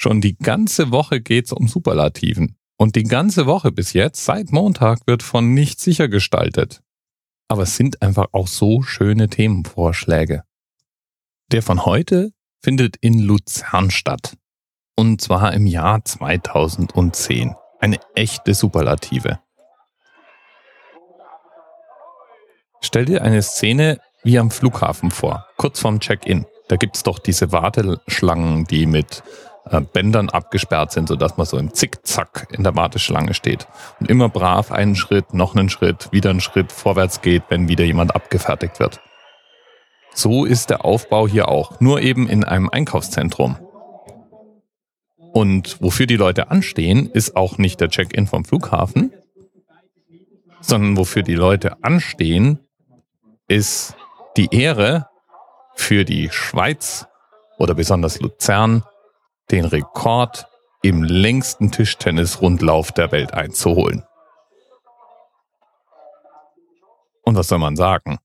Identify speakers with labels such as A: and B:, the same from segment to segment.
A: Schon die ganze Woche geht's um Superlativen. Und die ganze Woche bis jetzt, seit Montag, wird von nicht sicher gestaltet. Aber es sind einfach auch so schöne Themenvorschläge. Der von heute findet in Luzern statt. Und zwar im Jahr 2010. Eine echte Superlative. Stell dir eine Szene wie am Flughafen vor, kurz vorm Check-in. Da gibt's doch diese Warteschlangen, die mit äh, Bändern abgesperrt sind, sodass man so im Zickzack in der Warteschlange steht und immer brav einen Schritt, noch einen Schritt, wieder einen Schritt vorwärts geht, wenn wieder jemand abgefertigt wird. So ist der Aufbau hier auch, nur eben in einem Einkaufszentrum. Und wofür die Leute anstehen, ist auch nicht der Check-in vom Flughafen, sondern wofür die Leute anstehen, ist die Ehre für die Schweiz oder besonders Luzern, den Rekord im längsten Tischtennis-Rundlauf der Welt einzuholen. Und was soll man sagen?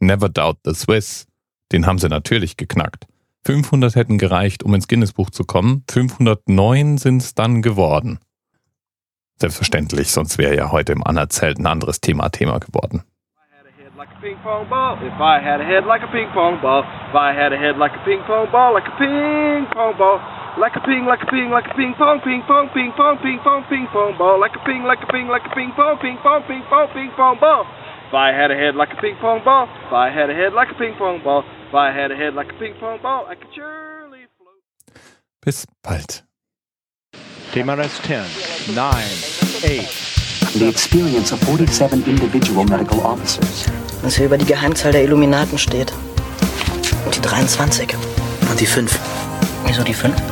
A: Never Doubt the Swiss, den haben sie natürlich geknackt. 500 hätten gereicht, um ins Guinness-Buch zu kommen. 509 sind es dann geworden. Selbstverständlich, sonst wäre ja heute im Anerzelt ein anderes Thema Thema geworden. ping pong ball. If Like a ping like a ping like a ping pong ping, pong, ping pong, ping pong, ping pong, ball. Like a ping, like a ping, like a ping pong, ping pong, ping pong, ping pong ball. If I had a head like a ping pong ball. If I had a head like a ping pong ball. If I had a head like a ping pong ball, I could surely float. Bis bald.
B: TMRS 10, 9, 8.
C: The experience of 47 individual medical officers.
D: Was hier über die Geheimzahl der Illuminaten steht. Und die 23.
E: Und die 5.
D: Wieso die 5?